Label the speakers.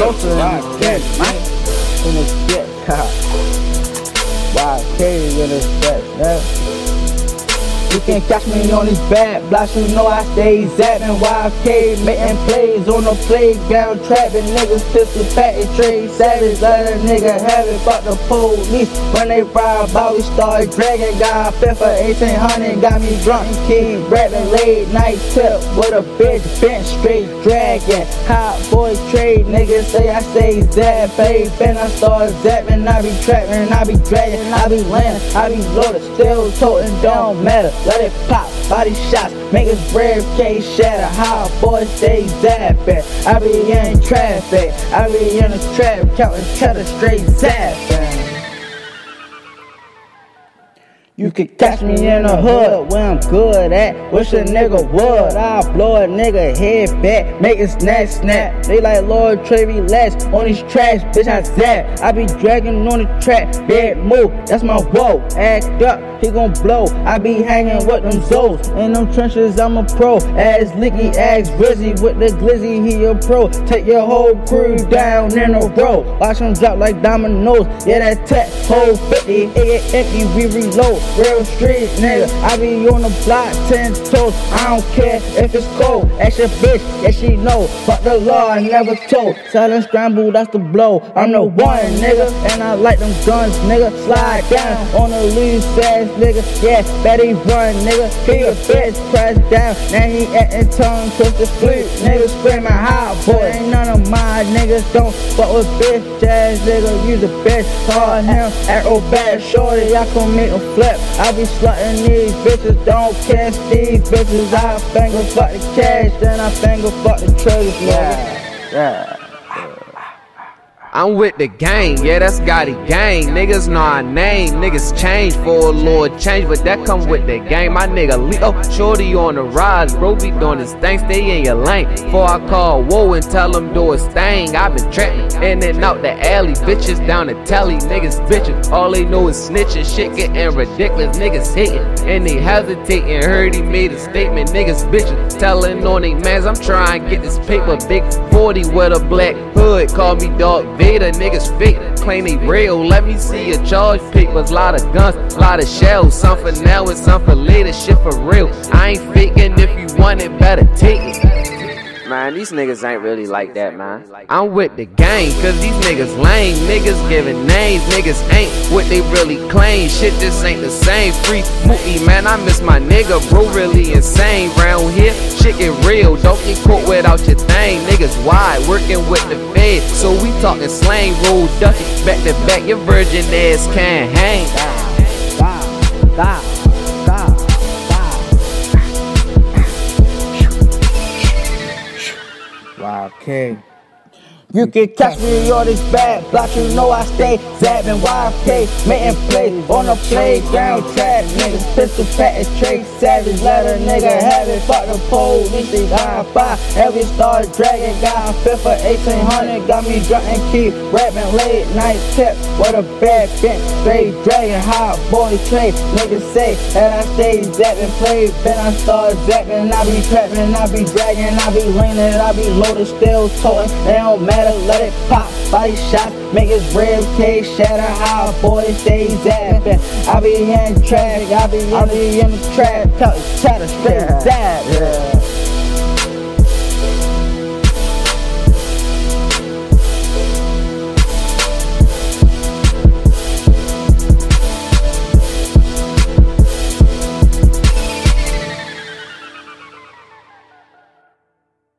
Speaker 1: closer in the sketch, man. In the sketch, ha. YK in the sketch, man. Can't catch me on these bad blocks, you know I stay zapping YK, making plays on the playground, trapping niggas, pistol patting, trade savage, let a nigga have it, fuck the police. When they ride by, we start dragging, got fit for 1800, got me drunk. And king, rapping late night tip with a bitch, bench straight dragging. Hot boy trade, niggas say I stay zap, babe, and I start zapping, I be trapping, I be dragging, I be landing, I be loaded, still toting, don't matter. Let it pop, body shots, make his rib cage shatter. How boys stay zapping. I be in traffic, I be in the trap, counting cheddar straight zapping. You could catch me in the hood where I'm good at. Wish a nigga would. I'll blow a nigga head back, make it snap snap. They like Lor' Tre relax on these tracks, bitch. I zap. I be dragging on the track, bad move. That's my whoa. Act up, he gon' blow. I be hanging with them zoes. In them trenches, I'm a pro. Ass licky, ass rizzy with the glizzy, he a pro. Take your whole crew down in a row. Watch them drop like dominoes. Yeah, that tech, whole 50, it empty, we reload real street nigga. I be on the block, ten toes. I don't care if it's cold. Ask your bitch, yeah she know. But the law I never told. Silent scramble, that's the blow. I'm the one nigga, and I like them guns, nigga. Slide down on the loose ass nigga. Yeah, Betty run, nigga. He a bitch, press down. Now he acting tongue twisted flute. Nigga screaming hot boy. Ain't none of my niggas don't fuck with bitch ass nigga. Use the bitch, call him arrow back, shorty. I can make him flip. I be slutting these bitches, don't catch these bitches. I finger fuck the cash, then I finger fuck the treasures. Yeah, yeah.
Speaker 2: I'm with the gang, yeah, that's Gotti gang. Niggas know our name, niggas change for a Lord change, but that come with the game. My nigga Leo, shorty on the rise, bro be doing his thing, stay in your lane. Before I call whoa and tell him do his thing, i been trapping in and out the alley, bitches down the telly, niggas bitching. All they know is snitching, shit getting ridiculous, niggas hating and they hesitating. Heard he made a statement, niggas bitching, telling on they mans, I'm trying to get this paper, big 40 with a black hood, call me dog beta, niggas fake, claim they real. Let me see your charge papers, lot of guns, lot of shells. Some for now and some for later, shit for real. I ain't faking, if you want it, better take it. Man, these niggas ain't really like that, man. I'm with the gang, cause these niggas lame. Niggas giving names, niggas ain't what they really claim. Shit just ain't the same. Free movie, man, I miss my nigga, bro, really insane. Round here, shit get real. Don't get caught without your thing. Niggas wide, working with the fed. So we talking slang, roll ducky. Back to back, your virgin ass can't hang.
Speaker 1: Stop, stop, stop, stop. You can catch me on this bad block, you know I stay zapping YK, making plays on the playground trap, niggas pistol patting trade savage, let a nigga have it, fuck the police, they got by, every star dragging, got fit for 1800, got me drunk and keep rapping late night tip, What a bad bitch, straight dragging, hot boy trade, niggas say that I stay zapping, play, then I start zapping, I be trapping, I be dragging, I be leaning, I be loaded, still toting, they don't matter let it pop. Body shots, make his rib cage shatter. How boy stays zapping. I be in traffic, I be, in, I be in the trap, chatter straight zap. Yeah.